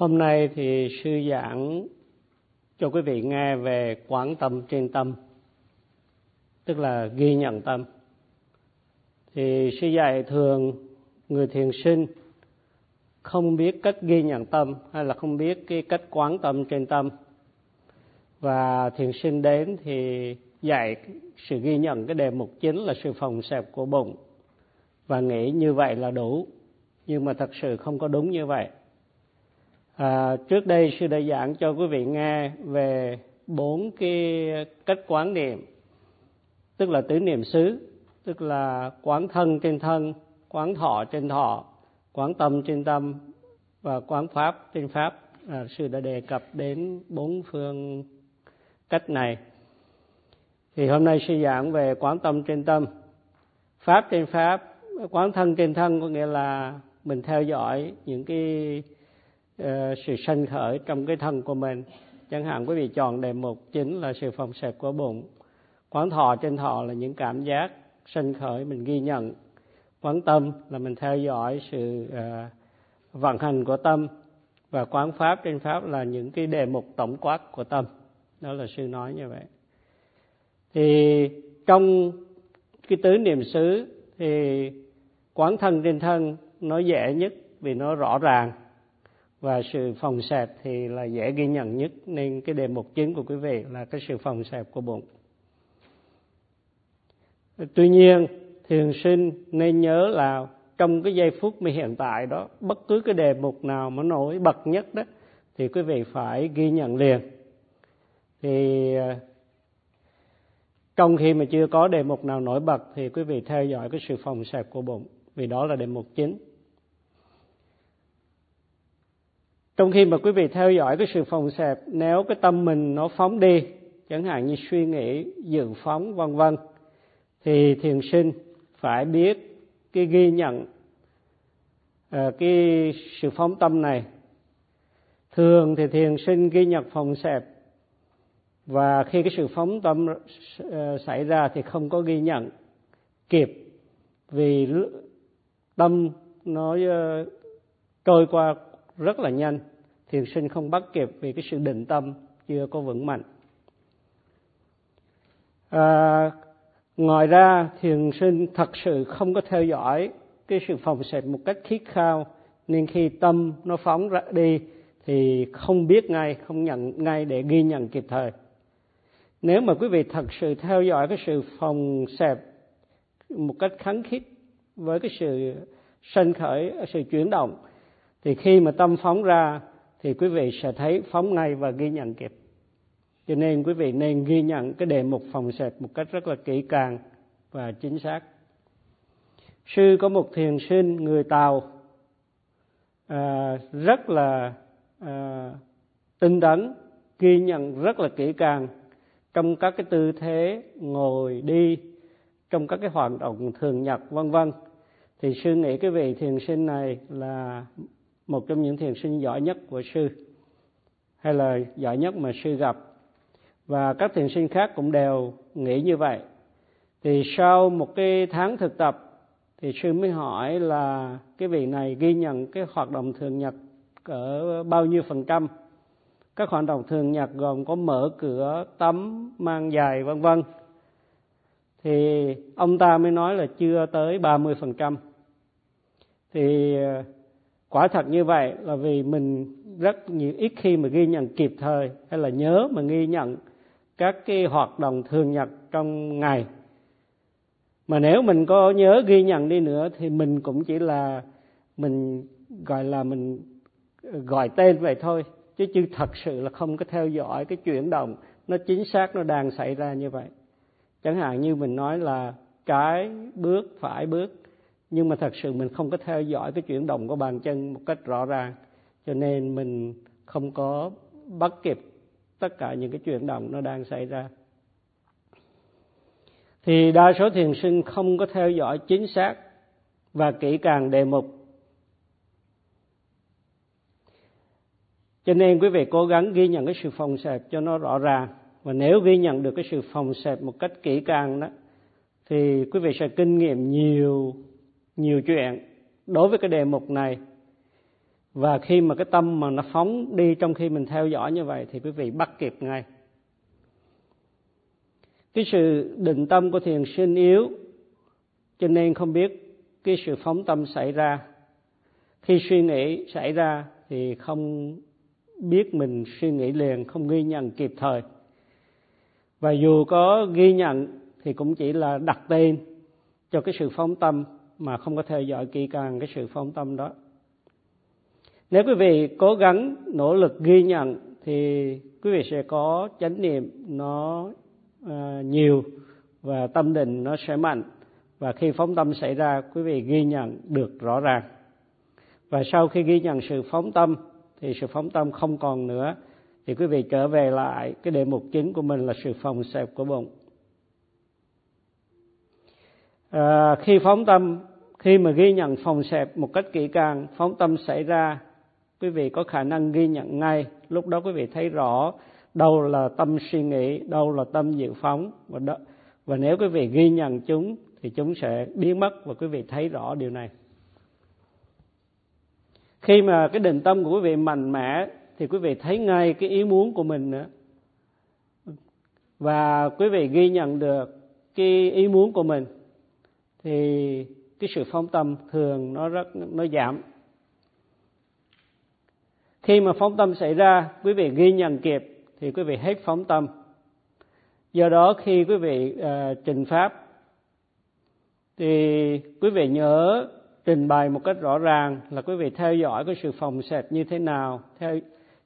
Hôm nay thì sư giảng cho quý vị nghe về quán tâm trên tâm, tức là ghi nhận tâm. Thì sư dạy thường người thiền sinh không biết cách ghi nhận tâm hay là không biết cái cách quán tâm trên tâm. Và thiền sinh đến thì dạy sự ghi nhận cái đề mục chính là sự phòng xẹp của bụng và nghĩ như vậy là đủ nhưng mà thật sự không có đúng như vậy à, trước đây sư đã giảng cho quý vị nghe về bốn cái cách quán niệm tức là tứ niệm xứ tức là quán thân trên thân quán thọ trên thọ quán tâm trên tâm và quán pháp trên pháp. À, sư đã đề cập đến bốn phương cách này. Thì hôm nay sư giảng về quán tâm trên tâm. Pháp trên pháp quán thân trên thân có nghĩa là mình theo dõi những cái uh, sự sanh khởi trong cái thân của mình. Chẳng hạn quý vị chọn đề mục chính là sự phòng sạch của bụng. Quán thọ trên thọ là những cảm giác sanh khởi mình ghi nhận. Quán tâm là mình theo dõi sự uh, vận hành của tâm. Và quán pháp trên pháp là những cái đề mục tổng quát của tâm. Đó là sư nói như vậy. Thì trong cái tứ niệm xứ thì quán thân trên thân nó dễ nhất vì nó rõ ràng và sự phòng xẹp thì là dễ ghi nhận nhất. Nên cái đề mục chính của quý vị là cái sự phòng xẹp của bụng. Tuy nhiên, thiền sinh nên nhớ là trong cái giây phút mà hiện tại đó, bất cứ cái đề mục nào mà nổi bật nhất đó, thì quý vị phải ghi nhận liền. Thì à, trong khi mà chưa có đề mục nào nổi bật, thì quý vị theo dõi cái sự phòng xẹp của bụng. Vì đó là đề mục chính. Trong khi mà quý vị theo dõi cái sự phòng xẹp, nếu cái tâm mình nó phóng đi, chẳng hạn như suy nghĩ, dự phóng, vân vân, thì thiền sinh phải biết cái ghi nhận ờ, cái sự phóng tâm này. Thường thì thiền sinh ghi nhận phòng xẹp và khi cái sự phóng tâm ờ, xảy ra thì không có ghi nhận kịp vì tâm nó ờ, trôi qua rất là nhanh. Thiền sinh không bắt kịp vì cái sự định tâm chưa có vững mạnh. À, ngoài ra thiền sinh thật sự không có theo dõi cái sự phòng xẹp một cách thiết khao nên khi tâm nó phóng ra đi thì không biết ngay không nhận ngay để ghi nhận kịp thời. Nếu mà quý vị thật sự theo dõi cái sự phòng xẹp một cách kháng khít với cái sự sanh khởi sự chuyển động thì khi mà tâm phóng ra thì quý vị sẽ thấy phóng ngay và ghi nhận kịp. Cho nên quý vị nên ghi nhận cái đề mục phòng sệt một cách rất là kỹ càng và chính xác. Sư có một thiền sinh người tàu à, rất là à, tinh tấn ghi nhận rất là kỹ càng trong các cái tư thế ngồi đi trong các cái hoạt động thường nhật vân vân. Thì sư nghĩ cái vị thiền sinh này là một trong những thiền sinh giỏi nhất của sư, hay là giỏi nhất mà sư gặp. Và các thiền sinh khác cũng đều nghĩ như vậy. Thì sau một cái tháng thực tập, thì sư mới hỏi là cái vị này ghi nhận cái hoạt động thường nhật ở bao nhiêu phần trăm? Các hoạt động thường nhật gồm có mở cửa, tắm, mang giày, vân vân. Thì ông ta mới nói là chưa tới 30%. Thì quả thật như vậy là vì mình rất nhiều ít khi mà ghi nhận kịp thời, hay là nhớ mà ghi nhận các cái hoạt động thường nhật trong ngày. Mà nếu mình có nhớ ghi nhận đi nữa thì mình cũng chỉ là mình, gọi là mình ờ, gọi tên vậy thôi, chứ chứ thật sự là không có theo dõi cái chuyển động nó chính xác, nó đang xảy ra như vậy. Chẳng hạn như mình nói là trái bước, phải bước nhưng mà thật sự mình không có theo dõi cái chuyển động của bàn chân một cách rõ ràng. Cho nên mình không có bắt kịp tất cả những cái chuyển động nó đang xảy ra. Thì đa số thiền sinh không có theo dõi chính xác và kỹ càng đề mục. Cho nên quý vị cố gắng ghi nhận cái sự phòng xẹp cho nó rõ ràng. Và nếu ghi nhận được cái sự phòng xẹp một cách kỹ càng đó, thì quý vị sẽ kinh nghiệm nhiều nhiều chuyện đối với cái đề mục này. Và khi mà cái tâm mà nó phóng đi trong khi mình theo dõi như vậy thì quý vị bắt kịp ngay. Cái sự định tâm của thiền sinh yếu, cho nên không biết cái sự phóng tâm xảy ra. Khi suy nghĩ xảy ra thì không biết mình suy nghĩ liền, không ghi nhận kịp thời. Và dù có ghi nhận thì cũng chỉ là đặt tên cho cái sự phóng tâm mà không có theo dõi kỹ càng cái sự phóng tâm đó. Nếu quý vị cố gắng nỗ lực ghi nhận thì quý vị sẽ có chánh niệm nó uh, nhiều và tâm định nó sẽ mạnh. Và khi phóng tâm xảy ra quý vị ghi nhận được rõ ràng. Và sau khi ghi nhận sự phóng tâm thì sự phóng tâm không còn nữa thì quý vị trở về lại cái đề mục chính của mình là sự phòng xẹp của bụng. À, khi phóng tâm khi mà ghi nhận phòng xẹp một cách kỹ càng phóng tâm xảy ra quý vị có khả năng ghi nhận ngay. Lúc đó quý vị thấy rõ đâu là tâm suy nghĩ đâu là tâm dự phóng. Và đó, và nếu quý vị ghi nhận chúng thì chúng sẽ biến mất và quý vị thấy rõ điều này. Khi mà cái định tâm của quý vị mạnh mẽ thì quý vị thấy ngay cái ý muốn của mình nữa. Và quý vị ghi nhận được cái ý muốn của mình thì cái sự phóng tâm thường nó rất nó giảm. Khi mà phóng tâm xảy ra quý vị ghi nhận kịp thì quý vị hết phóng tâm. Do đó khi quý vị uh, trình pháp thì quý vị nhớ trình bày một cách rõ ràng là quý vị theo dõi cái sự phòng xẹp như thế nào. Theo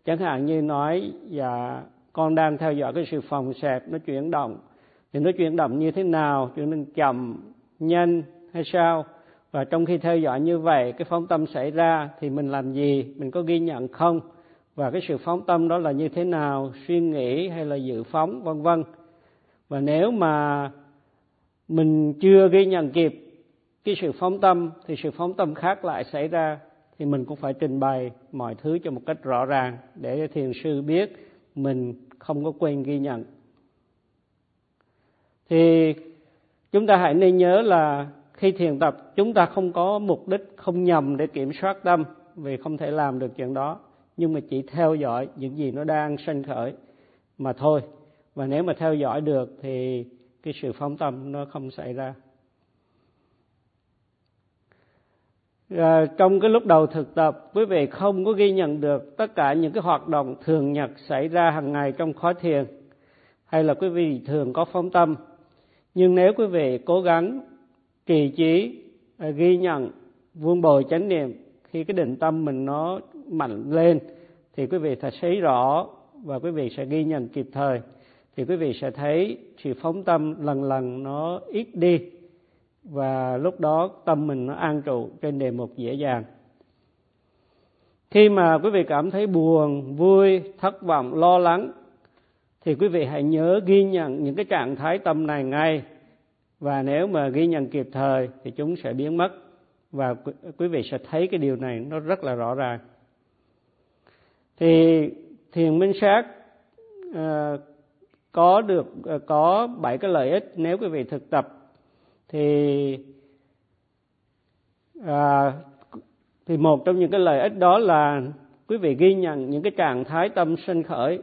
chẳng hạn như nói dạ con đang theo dõi cái sự phòng xẹp nó chuyển động. Thì nó chuyển động như thế nào? Chuyển động chậm nhanh hay sao? Và trong khi theo dõi như vậy, cái phóng tâm xảy ra thì mình làm gì? Mình có ghi nhận không? Và cái sự phóng tâm đó là như thế nào? Suy nghĩ hay là dự phóng? Vân vân. Và nếu mà mình chưa ghi nhận kịp cái sự phóng tâm, thì sự phóng tâm khác lại xảy ra, thì mình cũng phải trình bày mọi thứ cho một cách rõ ràng để thiền sư biết mình không có quên ghi nhận. Thì chúng ta hãy nên nhớ là khi thiền tập chúng ta không có mục đích không nhầm để kiểm soát tâm vì không thể làm được chuyện đó. Nhưng mà chỉ theo dõi những gì nó đang sanh khởi mà thôi. Và nếu mà theo dõi được thì cái sự phóng tâm nó không xảy ra. À, trong cái lúc đầu thực tập quý vị không có ghi nhận được tất cả những cái hoạt động thường nhật xảy ra hàng ngày trong khóa thiền hay là quý vị thường có phóng tâm. Nhưng nếu quý vị cố gắng trì trí à, ghi nhận vuông bồi chánh niệm. Khi cái định tâm mình nó mạnh lên, thì quý vị sẽ thấy rõ và quý vị sẽ ghi nhận kịp thời. Thì quý vị sẽ thấy sự phóng tâm lần lần nó ít đi và lúc đó tâm mình nó an trụ trên đề mục dễ dàng. Khi mà quý vị cảm thấy buồn, vui, thất vọng, lo lắng, thì quý vị hãy nhớ ghi nhận những cái trạng thái tâm này ngay và nếu mà ghi nhận kịp thời thì chúng sẽ biến mất. Và quý vị sẽ thấy cái điều này nó rất là rõ ràng. Thì thiền minh sát à, có được à, có bảy cái lợi ích nếu quý vị thực tập. Thì à, thì một trong những cái lợi ích đó là quý vị ghi nhận những cái trạng thái tâm sinh khởi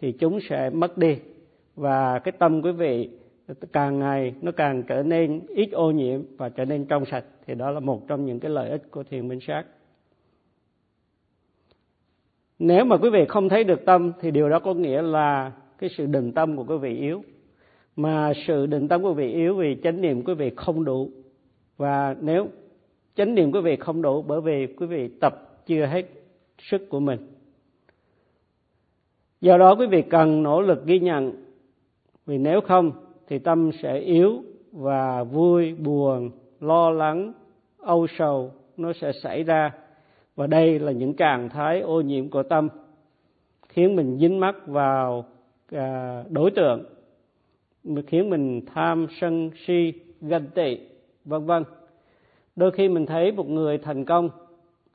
thì chúng sẽ mất đi. Và cái tâm quý vị càng ngày, nó càng trở nên ít ô nhiễm và trở nên trong sạch. Thì đó là một trong những cái lợi ích của thiền minh sát. Nếu mà quý vị không thấy được tâm, thì điều đó có nghĩa là cái sự định tâm của quý vị yếu. Mà sự định tâm của quý vị yếu vì chánh niệm quý vị không đủ. Và nếu chánh niệm quý vị không đủ, bởi vì quý vị tập chưa hết sức của mình. Do đó quý vị cần nỗ lực ghi nhận. Vì nếu không thì tâm sẽ yếu và vui, buồn, lo lắng, âu sầu, nó sẽ xảy ra. Và đây là những trạng thái ô nhiễm của tâm, khiến mình dính mắc vào à, đối tượng khiến mình tham sân si, ganh tị, vân vân. Đôi khi mình thấy một người thành công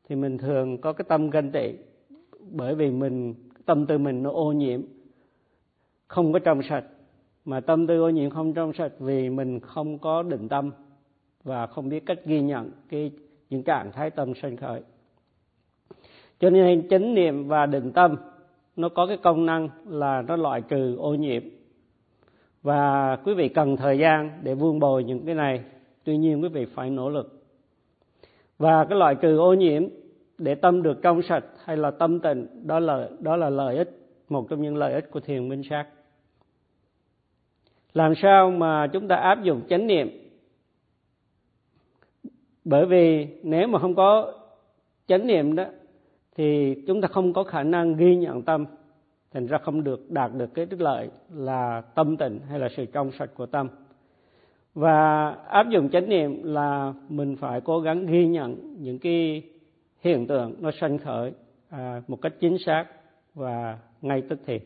thì mình thường có cái tâm ganh tị, bởi vì mình, tâm tư mình nó ô nhiễm, không có trong sạch mà tâm tư ô nhiễm không trong sạch vì mình không có định tâm và không biết cách ghi nhận cái, những trạng thái tâm sanh khởi. Cho nên chánh niệm và định tâm, nó có cái công năng là nó loại trừ ô nhiễm. Và quý vị cần thời gian để vuông bồi những cái này, tuy nhiên quý vị phải nỗ lực. Và cái loại trừ ô nhiễm để tâm được trong sạch hay là tâm tịnh, đó là đó là lợi ích, một trong những lợi ích của thiền minh sát làm sao mà chúng ta áp dụng chánh niệm? Bởi vì nếu mà không có chánh niệm đó thì chúng ta không có khả năng ghi nhận tâm thành ra không được đạt được cái đức lợi là tâm tịnh hay là sự trong sạch của tâm. Và áp dụng chánh niệm là mình phải cố gắng ghi nhận những cái hiện tượng nó sanh khởi à, một cách chính xác và ngay tức thì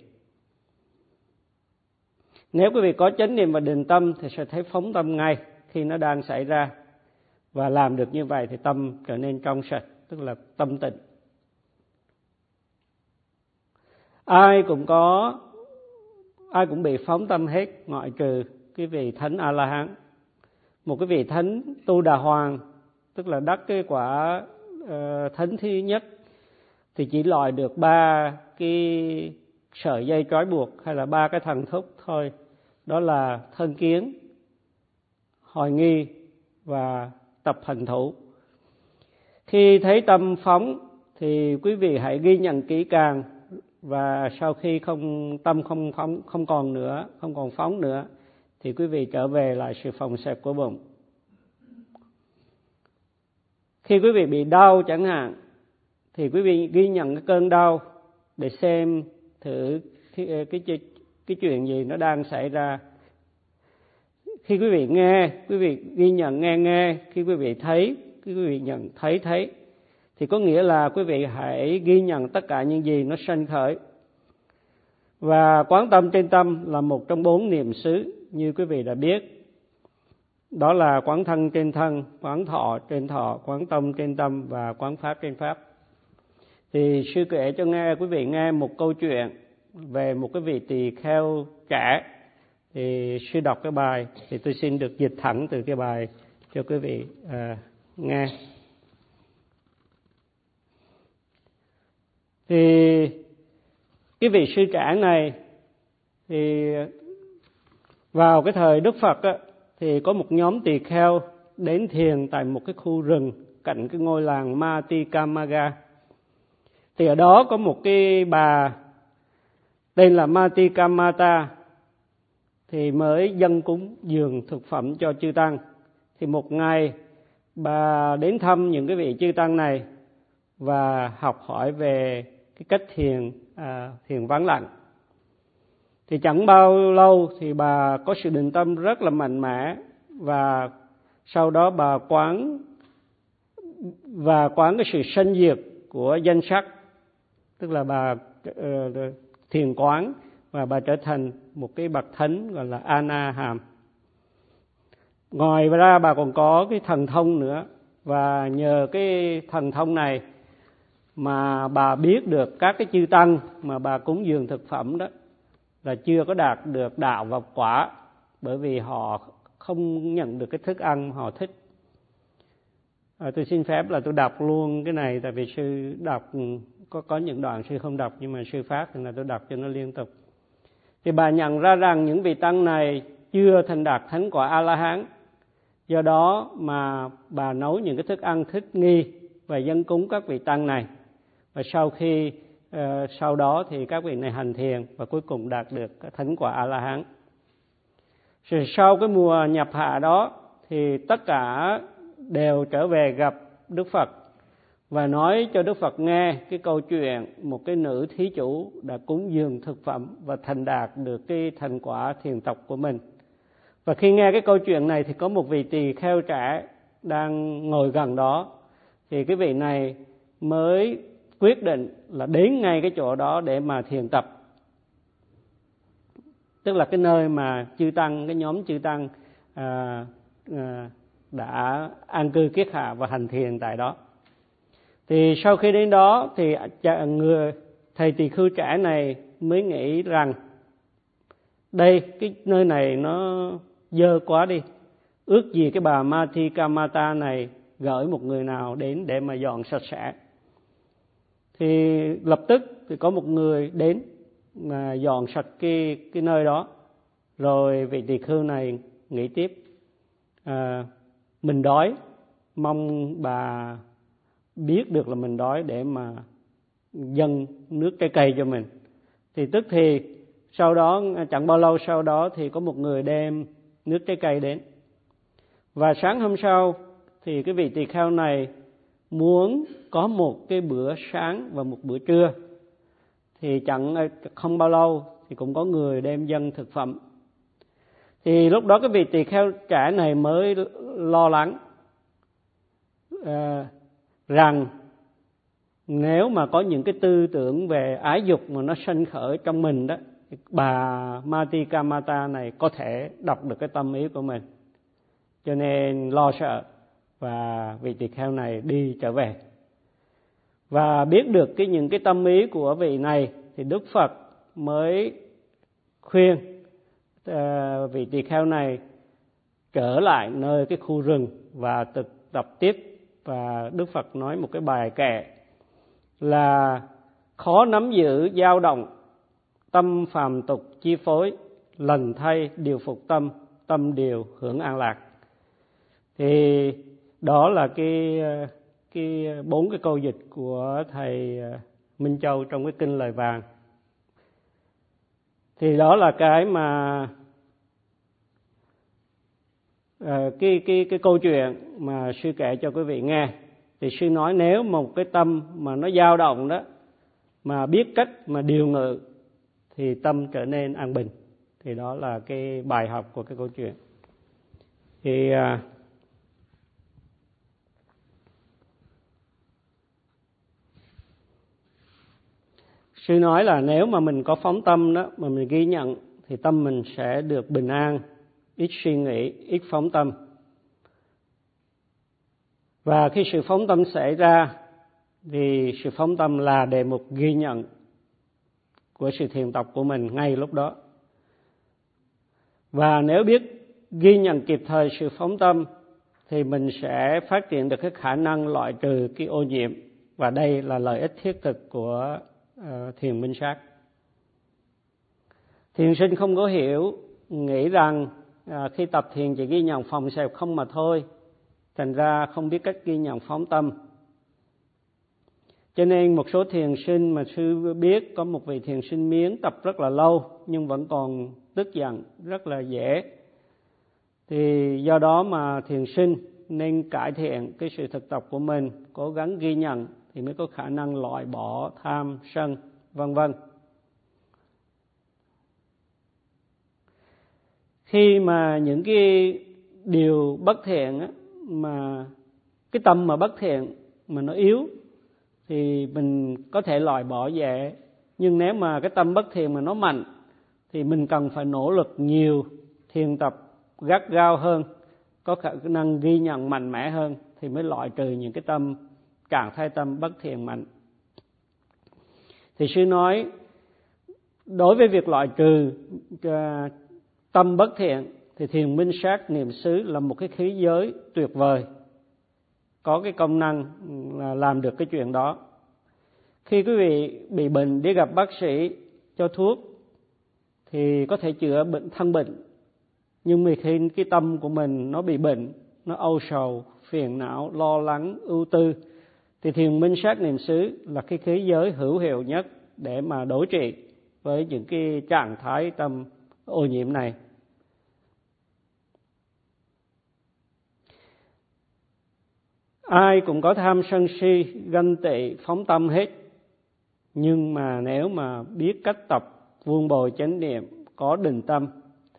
nếu quý vị có chánh niệm và định tâm thì sẽ thấy phóng tâm ngay khi nó đang xảy ra. Và làm được như vậy thì tâm trở nên trong sạch tức là tâm tịnh. Ai cũng có ai cũng bị phóng tâm hết ngoại trừ cái vị thánh a la hán một cái vị thánh tu đà hoàng tức là đắc cái quả uh, thánh thứ nhất thì chỉ loại được ba cái sợi dây trói buộc hay là ba cái thần thúc thôi. Đó là thân kiến hồi nghi và tập hành thủ. Khi thấy tâm phóng thì quý vị hãy ghi nhận kỹ càng và sau khi không, tâm không phóng, không còn nữa, không còn phóng nữa thì quý vị trở về lại sự phòng xẹp của bụng. Khi quý vị bị đau chẳng hạn thì quý vị ghi nhận cái cơn đau để xem thử ờ, cái, cái, cái, chuyện gì nó đang xảy ra. Khi quý vị nghe quý vị ghi nhận nghe nghe khi quý vị thấy quý vị nhận thấy thấy thì có nghĩa là quý vị hãy ghi nhận tất cả những gì nó sanh khởi. Và quán tâm trên tâm là một trong bốn niệm xứ như quý vị đã biết. Đó là quán thân trên thân quán thọ trên thọ quán tâm trên tâm và quán pháp trên pháp thì sư kể cho nghe quý vị nghe một câu chuyện về một cái vị tỳ kheo trẻ thì sư đọc cái bài thì tôi xin được dịch thẳng từ cái bài cho quý vị à, nghe thì cái vị sư trẻ này thì vào cái thời Đức Phật á, thì có một nhóm tỳ kheo đến thiền tại một cái khu rừng cạnh cái ngôi làng Matikamaga. Thì ở đó có một cái bà tên là Matikamata thì mới dân cúng dường thực phẩm cho chư tăng. Thì một ngày bà đến thăm những cái vị chư tăng này và học hỏi về cái cách thiền à, thiền vắng lặng thì chẳng bao lâu thì bà có sự định tâm rất là mạnh mẽ và sau đó bà quán và quán cái sự sanh diệt của danh sắc tức là bà uh, thiền quán và bà trở thành một cái bậc thánh gọi là Ana Hàm. Ngoài ra bà còn có cái thần thông nữa và nhờ cái thần thông này mà bà biết được các cái chư tăng mà bà cúng dường thực phẩm đó là chưa có đạt được đạo và quả bởi vì họ không nhận được cái thức ăn họ thích à, tôi xin phép là tôi đọc luôn cái này tại vì sư đọc có có những đoạn sư không đọc nhưng mà sư phát thì là tôi đọc cho nó liên tục. Thì bà nhận ra rằng những vị tăng này chưa thành đạt thánh quả a la hán do đó mà bà nấu những cái thức ăn thích nghi và dân cúng các vị tăng này. Và sau khi uh, sau đó thì các vị này hành thiền và cuối cùng đạt được thánh quả a la hán rồi sau cái mùa nhập hạ đó thì tất cả đều trở về gặp đức phật và nói cho đức phật nghe cái câu chuyện một cái nữ thí chủ đã cúng dường thực phẩm và thành đạt được cái thành quả thiền tộc của mình. Và khi nghe cái câu chuyện này thì có một vị tỳ kheo trẻ đang ngồi gần đó. Thì cái vị này mới quyết định là đến ngay cái chỗ đó để mà thiền tập. Tức là cái nơi mà chư tăng cái nhóm chư tăng à, à, đã an cư kiết hạ và hành thiền tại đó thì sau khi đến đó thì người thầy tỳ khưu trẻ này mới nghĩ rằng đây cái nơi này nó dơ quá đi. Ước gì cái bà Mati Kamata này gửi một người nào đến để mà dọn sạch sẽ. Thì lập tức thì có một người đến mà dọn sạch cái cái nơi đó. Rồi vị tỳ khưu này nghĩ tiếp à, mình đói mong bà biết được là mình đói để mà dâng nước trái cây cho mình. Thì tức thì sau đó chẳng bao lâu sau đó thì có một người đem nước trái cây đến. Và sáng hôm sau thì cái vị tỳ kheo này muốn có một cái bữa sáng và một bữa trưa. Thì chẳng không bao lâu thì cũng có người đem dân thực phẩm. Thì lúc đó cái vị tỳ kheo trẻ này mới lo lắng à, rằng nếu mà có những cái tư tưởng về ái dục mà nó sanh khởi trong mình đó bà Mati Kamata này có thể đọc được cái tâm ý của mình. Cho nên lo sợ và vị tỳ kheo này đi trở về. Và biết được cái những cái tâm ý của vị này thì Đức Phật mới khuyên uh, vị tỳ kheo này trở lại nơi cái khu rừng và thực tập tiếp và Đức Phật nói một cái bài kệ là khó nắm giữ dao động, tâm phàm tục chi phối, lần thay điều phục tâm tâm điều hưởng an lạc. Thì đó là cái cái bốn cái câu dịch của thầy Minh Châu trong cái kinh lời vàng. Thì đó là cái mà à, cái cái cái câu chuyện mà sư kể cho quý vị nghe thì sư nói nếu một cái tâm mà nó dao động đó mà biết cách mà điều ngự thì tâm trở nên an bình. Thì đó là cái bài học của cái câu chuyện. Thì à, sư nói là nếu mà mình có phóng tâm đó mà mình ghi nhận thì tâm mình sẽ được bình an ít suy nghĩ ít phóng tâm. Và khi sự phóng tâm xảy ra thì sự phóng tâm là đề mục ghi nhận của sự thiền tập của mình ngay lúc đó. Và nếu biết ghi nhận kịp thời sự phóng tâm thì mình sẽ phát triển được cái khả năng loại trừ cái ô nhiễm. Và đây là lợi ích thiết thực của uh, thiền minh sát. Thiền sinh không có hiểu nghĩ rằng à, khi tập thiền chỉ ghi nhận phòng xẹp không mà thôi. Thành ra không biết cách ghi nhận phóng tâm. Cho nên một số thiền sinh mà sư biết có một vị thiền sinh miếng tập rất là lâu nhưng vẫn còn tức giận rất là dễ. Thì do đó mà thiền sinh nên cải thiện cái sự thực tập của mình cố gắng ghi nhận thì mới có khả năng loại bỏ tham sân vân vân. Khi mà những cái điều bất thiện á, mà cái tâm mà bất thiện mà nó yếu thì mình có thể loại bỏ dễ. Nhưng nếu mà cái tâm bất thiện mà nó mạnh thì mình cần phải nỗ lực nhiều thiền tập gắt gao hơn có khả năng ghi nhận mạnh mẽ hơn thì mới loại trừ những cái tâm trạng thái tâm bất thiện mạnh. Thì sư nói đối với việc loại trừ à, tâm bất thiện, thì thiền minh sát niệm xứ là một cái khí giới tuyệt vời. Có cái công năng là làm được cái chuyện đó. Khi quý vị bị bệnh đi gặp bác sĩ cho thuốc, thì có thể chữa bệnh thân bệnh. Nhưng mà khi cái tâm của mình nó bị bệnh, nó âu sầu, phiền não, lo lắng, ưu tư, thì thiền minh sát niệm xứ là cái khí giới hữu hiệu nhất để mà đối trị với những cái trạng thái tâm ô nhiễm này. Ai cũng có tham sân si, ganh tị, phóng tâm hết. Nhưng mà nếu mà biết cách tập, vuông bồi chánh niệm, có định tâm,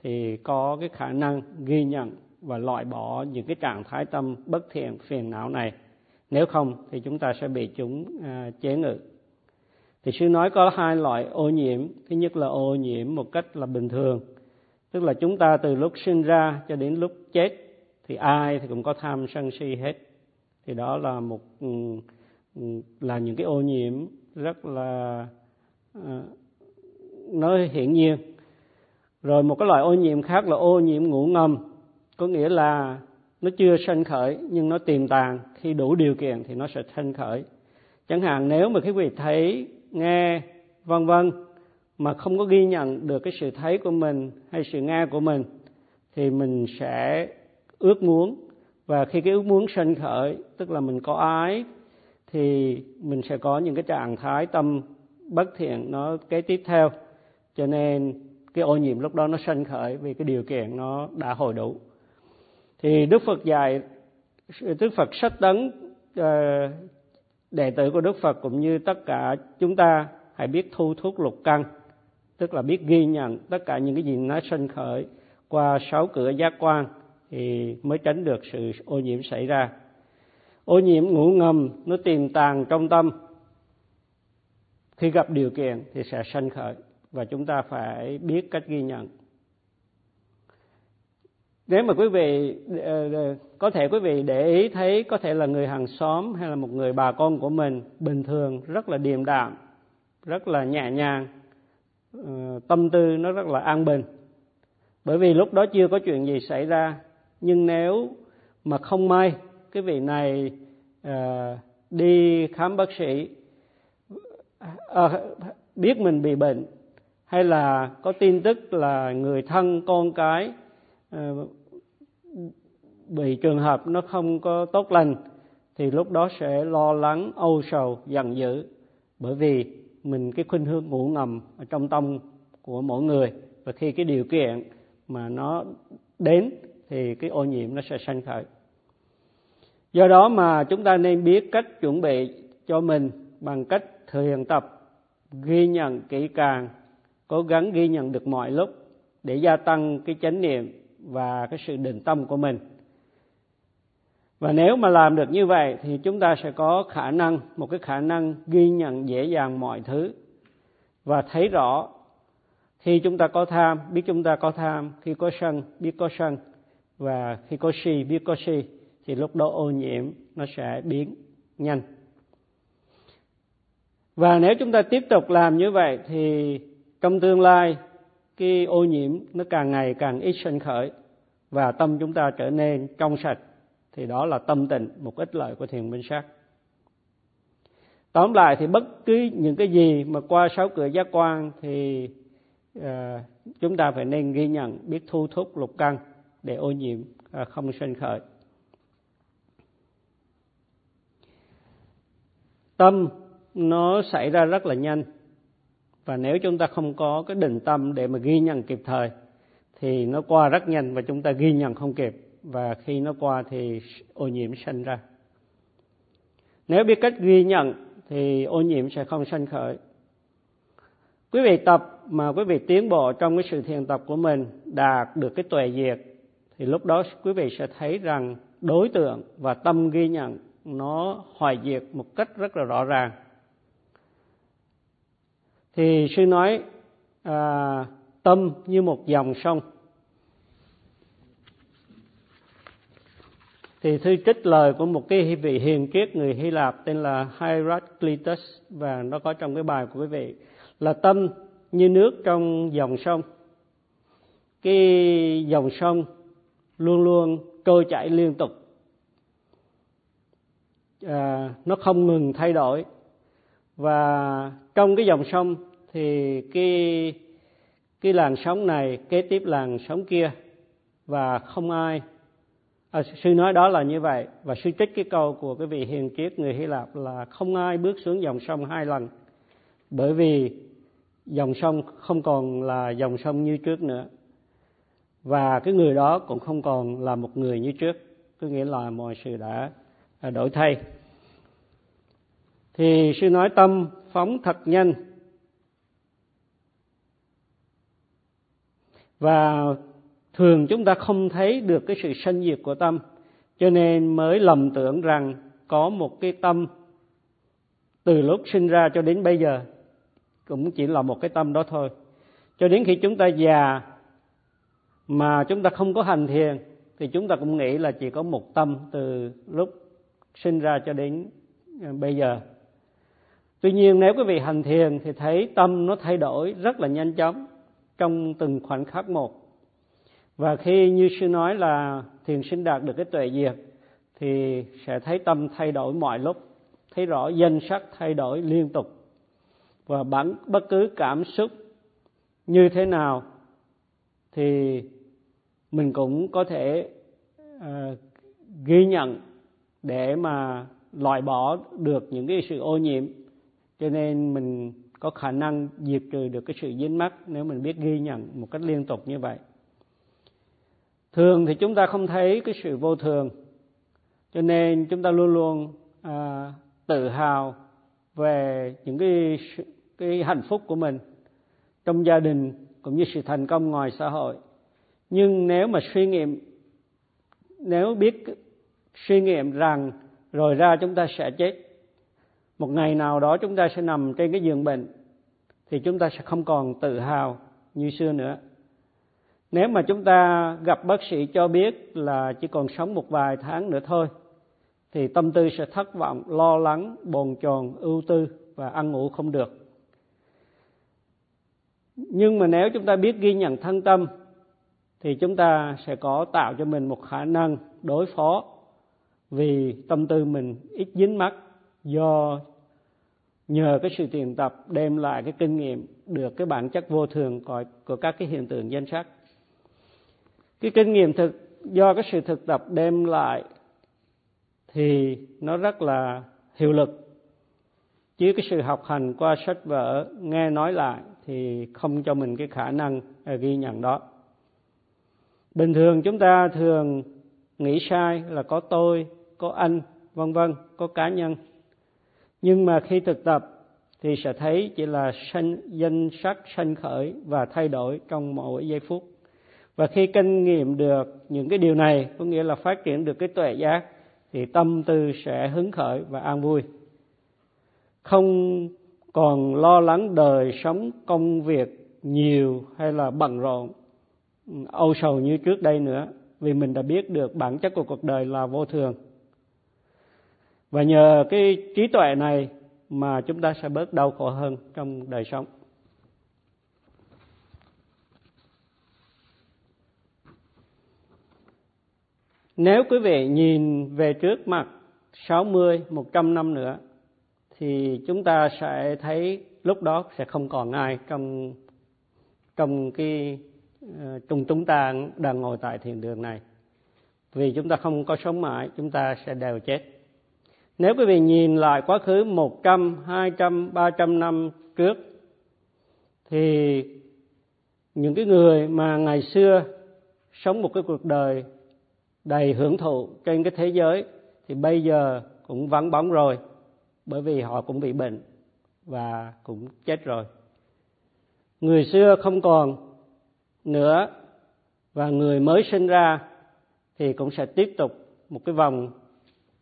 thì có cái khả năng ghi nhận và loại bỏ những cái trạng thái tâm bất thiện, phiền não này. Nếu không, thì chúng ta sẽ bị chúng à, chế ngự thì sư nói có hai loại ô nhiễm. Thứ nhất là ô nhiễm một cách là bình thường. Tức là chúng ta từ lúc sinh ra cho đến lúc chết, thì ai thì cũng có tham sân si hết. Thì đó là một ừ, ừ, là những cái ô nhiễm rất là ờ, nó hiển nhiên. Rồi một cái loại ô nhiễm khác là ô nhiễm ngủ ngầm. Có nghĩa là nó chưa sanh khởi, nhưng nó tiềm tàng. Khi đủ điều kiện thì nó sẽ sanh khởi. Chẳng hạn nếu mà quý vị thấy nghe, vân vân, mà không có ghi nhận được cái sự thấy của mình hay sự nghe của mình, thì mình sẽ ước muốn. Và khi cái ước muốn sanh khởi, tức là mình có ái, thì mình sẽ có những cái trạng thái tâm bất thiện nó kế tiếp theo. Cho nên cái ô nhiễm lúc đó nó sanh khởi vì cái điều kiện nó đã hồi đủ. Thì đức phật dạy, đức phật sách tấn đệ tử của đức phật cũng như tất cả chúng ta hãy biết thu thuốc lục căn, tức là biết ghi nhận tất cả những cái gì nó sanh khởi qua sáu cửa giác quan thì mới tránh được sự ô nhiễm xảy ra. Ô nhiễm ngủ ngầm nó tiềm tàng trong tâm. Khi gặp điều kiện thì sẽ sanh khởi và chúng ta phải biết cách ghi nhận nếu mà quý vị ờ, ờ, có thể quý vị để ý thấy có thể là người hàng xóm hay là một người bà con của mình bình thường, rất là điềm đạm, rất là nhẹ nhàng ờ, tâm tư nó rất là an bình. Bởi vì lúc đó chưa có chuyện gì xảy ra, nhưng nếu mà không may cái vị này đi khám bác sĩ biết mình bị bệnh, hay là có tin tức là người thân con cái bị trường hợp nó không có tốt lành, thì lúc đó sẽ lo lắng, âu sầu, giận dữ. Bởi vì mình cái khuynh hướng ngủ ngầm ở trong tâm của mỗi người, và khi cái điều kiện mà nó đến, thì cái ô nhiễm nó sẽ sanh khởi. Do đó mà chúng ta nên biết cách chuẩn bị cho mình bằng cách thiền tập, ghi nhận kỹ càng, cố gắng ghi nhận được mọi lúc để gia tăng cái chánh niệm và cái sự định tâm của mình và nếu mà làm được như vậy thì chúng ta sẽ có khả năng, một cái khả năng ghi nhận dễ dàng mọi thứ. Và thấy rõ, khi chúng ta có tham, biết chúng ta có tham, khi có sân, biết có sân. Và khi có si, biết có si, thì lúc đó ô nhiễm nó sẽ biến nhanh. Và nếu chúng ta tiếp tục làm như vậy thì trong tương lai, cái ô nhiễm nó càng ngày càng ít sinh khởi và tâm chúng ta trở nên trong sạch thì đó là tâm tình một ích lợi của thiền minh sát. Tóm lại thì bất cứ những cái gì mà qua sáu cửa giác quan thì uh, chúng ta phải nên ghi nhận biết thu thúc lục căn để ô nhiễm uh, không sinh khởi. Tâm nó xảy ra rất là nhanh. Và nếu chúng ta không có cái định tâm để mà ghi nhận kịp thời thì nó qua rất nhanh và chúng ta ghi nhận không kịp và khi nó qua thì ô nhiễm sinh ra. Nếu biết cách ghi nhận thì ô nhiễm sẽ không sinh khởi. Quý vị tập mà quý vị tiến bộ trong cái sự thiền tập của mình đạt được cái tuệ diệt thì lúc đó quý vị sẽ thấy rằng đối tượng và tâm ghi nhận nó hoại diệt một cách rất là rõ ràng. Thì sư nói à, tâm như một dòng sông. Thì thư trích lời của một cái vị hiền triết người Hy Lạp tên là Heraclitus và nó có trong cái bài của quý vị là tâm như nước trong dòng sông. Cái dòng sông luôn luôn trôi chảy liên tục. À, nó không ngừng thay đổi. Và trong cái dòng sông thì cái cái làn sóng này kế tiếp làn sóng kia và không ai à, sư nói đó là như vậy. Và sư trích cái câu của cái vị hiền kiết người Hy Lạp là không ai bước xuống dòng sông hai lần. Bởi vì dòng sông không còn là dòng sông như trước nữa. Và cái người đó cũng không còn là một người như trước. Có nghĩa là mọi sự đã à, đổi thay. Thì sư nói tâm phóng thật nhanh. Và thường chúng ta không thấy được cái sự sanh diệt của tâm, cho nên mới lầm tưởng rằng có một cái tâm từ lúc sinh ra cho đến bây giờ cũng chỉ là một cái tâm đó thôi. Cho đến khi chúng ta già mà chúng ta không có hành thiền, thì chúng ta cũng nghĩ là chỉ có một tâm từ lúc sinh ra cho đến ờ, bây giờ. Tuy nhiên nếu quý vị hành thiền thì thấy tâm nó thay đổi rất là nhanh chóng trong từng khoảnh khắc một và khi như sư nói là thiền sinh đạt được cái tuệ diệt thì sẽ thấy tâm thay đổi mọi lúc thấy rõ danh sắc thay đổi liên tục. Và bản bất cứ cảm xúc như thế nào thì mình cũng có thể uh, ghi nhận để mà loại bỏ được những cái sự ô nhiễm. Cho nên mình có khả năng diệt trừ được cái sự dính mắc nếu mình biết ghi nhận một cách liên tục như vậy thường thì chúng ta không thấy cái sự vô thường. Cho nên chúng ta luôn luôn à, tự hào về những cái cái hạnh phúc của mình trong gia đình cũng như sự thành công ngoài xã hội. Nhưng nếu mà suy nghiệm nếu biết suy nghiệm rằng rồi ra chúng ta sẽ chết một ngày nào đó chúng ta sẽ nằm trên cái giường bệnh thì chúng ta sẽ không còn tự hào như xưa nữa nếu mà chúng ta gặp bác sĩ cho biết là chỉ còn sống một vài tháng nữa thôi thì tâm tư sẽ thất vọng lo lắng bồn chồn ưu tư và ăn ngủ không được. Nhưng mà nếu chúng ta biết ghi nhận thân tâm thì chúng ta sẽ có tạo cho mình một khả năng đối phó vì tâm tư mình ít dính mắc do nhờ cái sự tiền tập đem lại cái kinh nghiệm được cái bản chất vô thường của, của các cái hiện tượng danh sắc cái kinh nghiệm thực, do cái sự thực tập đem lại thì nó rất là hiệu lực. Chứ cái sự học hành qua sách vở nghe nói lại thì không cho mình cái khả năng ờ, ghi nhận đó. Bình thường chúng ta thường nghĩ sai là có tôi, có anh, vân vân, có cá nhân. Nhưng mà khi thực tập thì sẽ thấy chỉ là sanh, danh sắc sanh khởi và thay đổi trong mỗi giây phút và khi kinh nghiệm được những cái điều này, có nghĩa là phát triển được cái tuệ giác, thì tâm tư sẽ hứng khởi và an vui. Không còn lo lắng đời sống, công việc nhiều hay là bận rộn ừ, âu sầu như trước đây nữa, vì mình đã biết được bản chất của cuộc đời là vô thường. Và nhờ cái trí tuệ này mà chúng ta sẽ bớt đau khổ hơn trong đời sống. Nếu quý vị nhìn về trước mặt 60, 100 năm nữa thì chúng ta sẽ thấy lúc đó sẽ không còn ai trong trong cái ờ, trong chúng ta đang ngồi tại thiền đường này. Vì chúng ta không có sống mãi, chúng ta sẽ đều chết. Nếu quý vị nhìn lại quá khứ 100, 200, 300 năm trước thì những cái người mà ngày xưa sống một cái cuộc đời đầy hưởng thụ trên cái thế giới thì bây giờ cũng vắng bóng rồi bởi vì họ cũng bị bệnh và cũng chết rồi. Người xưa không còn nữa và người mới sinh ra thì cũng sẽ tiếp tục một cái vòng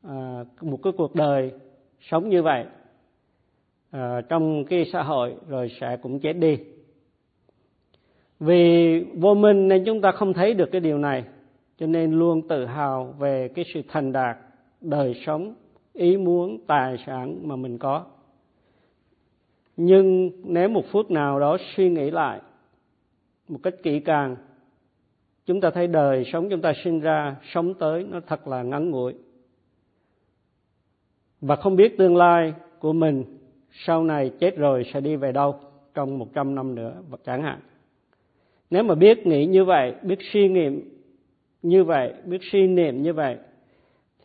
à, một cái cuộc đời sống như vậy à, trong cái xã hội rồi sẽ cũng chết đi. Vì vô minh nên chúng ta không thấy được cái điều này cho nên luôn tự hào về cái sự thành đạt, đời sống, ý muốn, tài sản mà mình có. Nhưng nếu một phút nào đó suy nghĩ lại một cách kỹ càng, chúng ta thấy đời sống chúng ta sinh ra, sống tới nó thật là ngắn ngủi. Và không biết tương lai của mình sau này chết rồi sẽ đi về đâu trong một trăm năm nữa chẳng hạn. Nếu mà biết nghĩ như vậy, biết suy nghiệm như vậy, biết suy niệm như vậy,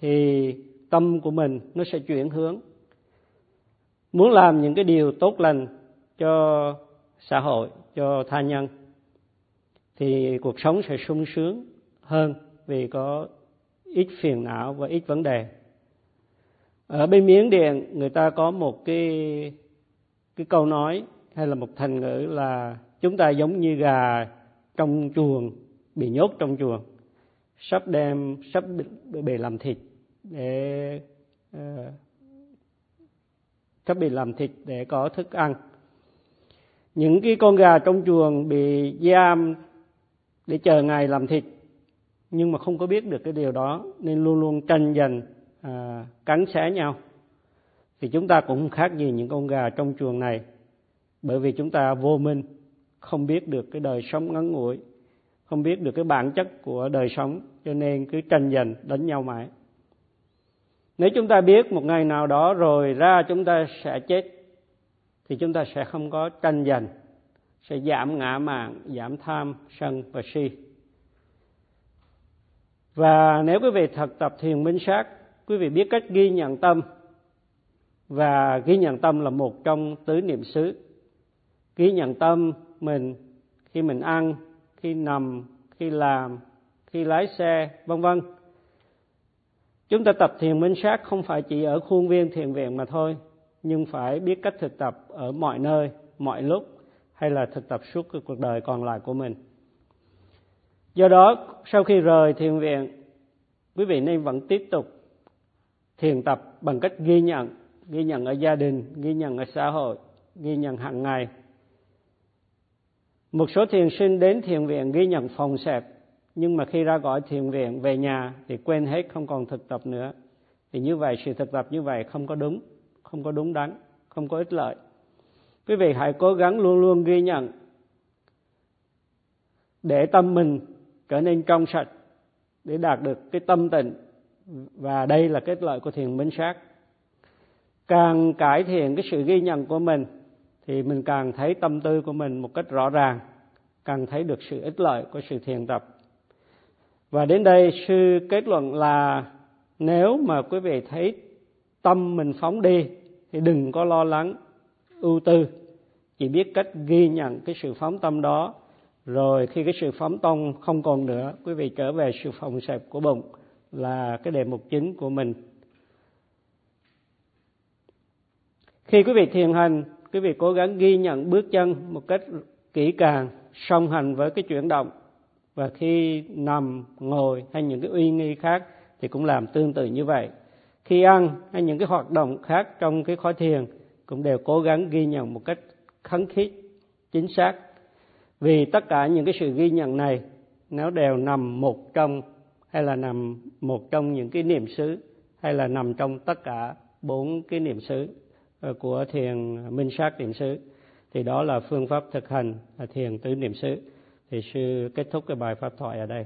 thì tâm của mình nó sẽ chuyển hướng. Muốn làm những cái điều tốt lành cho xã hội, cho tha nhân, thì cuộc sống sẽ sung sướng hơn vì có ít phiền não và ít vấn đề. Ở bên miến điện, người ta có một cái cái câu nói hay là một thành ngữ là chúng ta giống như gà trong chuồng, bị nhốt trong chuồng sắp đem sắp bị làm thịt để uh, sắp bị làm thịt để có thức ăn. Những cái con gà trong chuồng bị giam để chờ ngày làm thịt nhưng mà không có biết được cái điều đó nên luôn luôn tranh giành à, cắn xé nhau. Thì chúng ta cũng khác gì những con gà trong chuồng này bởi vì chúng ta vô minh không biết được cái đời sống ngắn ngủi không biết được cái bản chất của đời sống cho nên cứ tranh giành, đánh nhau mãi. Nếu chúng ta biết một ngày nào đó rồi ra chúng ta sẽ chết, thì chúng ta sẽ không có tranh giành, sẽ giảm ngã mạn giảm tham, sân và si. Và nếu quý vị thực tập thiền minh sát, quý vị biết cách ghi nhận tâm. Và ghi nhận tâm là một trong tứ niệm xứ. Ghi nhận tâm mình khi mình ăn, khi nằm, khi làm khi lái xe, vân vân. Chúng ta tập thiền minh sát không phải chỉ ở khuôn viên thiền viện mà thôi, nhưng phải biết cách thực tập ở mọi nơi, mọi lúc, hay là thực tập suốt cuộc đời còn lại của mình. Do đó, sau khi rời thiền viện, quý vị nên vẫn tiếp tục thiền tập bằng cách ghi nhận ghi nhận ở gia đình, ghi nhận ở xã hội, ghi nhận hàng ngày. Một số thiền sinh đến thiền viện ghi nhận phòng xẹp nhưng mà khi ra khỏi thiền viện, về nhà thì quên hết, không còn thực tập nữa. Thì như vậy, sự thực tập như vậy không có đúng, không có đúng đắn, không có ích lợi. Quý vị hãy cố gắng luôn luôn ghi nhận để tâm mình trở nên trong sạch để đạt được cái tâm tịnh. Và đây là kết lợi của thiền minh sát. Càng cải thiện cái sự ghi nhận của mình thì mình càng thấy tâm tư của mình một cách rõ ràng, càng thấy được sự ích lợi của sự thiền tập và đến đây sư kết luận là nếu mà quý vị thấy tâm mình phóng đi, thì đừng có lo lắng, ưu tư. Chỉ biết cách ghi nhận cái sự phóng tâm đó, rồi khi cái sự phóng tâm không còn nữa, quý vị trở về sự phòng xẹp của bụng là cái đề mục chính của mình. Khi quý vị thiền hành, quý vị cố gắng ghi nhận bước chân một cách kỹ càng, song hành với cái chuyển động và khi nằm, ngồi hay những cái uy nghi khác thì cũng làm tương tự như vậy. Khi ăn hay những cái hoạt động khác trong cái khói thiền cũng đều cố gắng ghi nhận một cách khấn khít, chính xác. Vì tất cả những cái sự ghi nhận này nếu đều nằm một trong, hay là nằm một trong những cái niệm xứ, hay là nằm trong tất cả bốn cái niệm xứ ờ, của thiền minh sát niệm xứ. Thì đó là phương pháp thực hành thiền tứ niệm xứ thì sư kết thúc cái bài pháp thoại ở đây.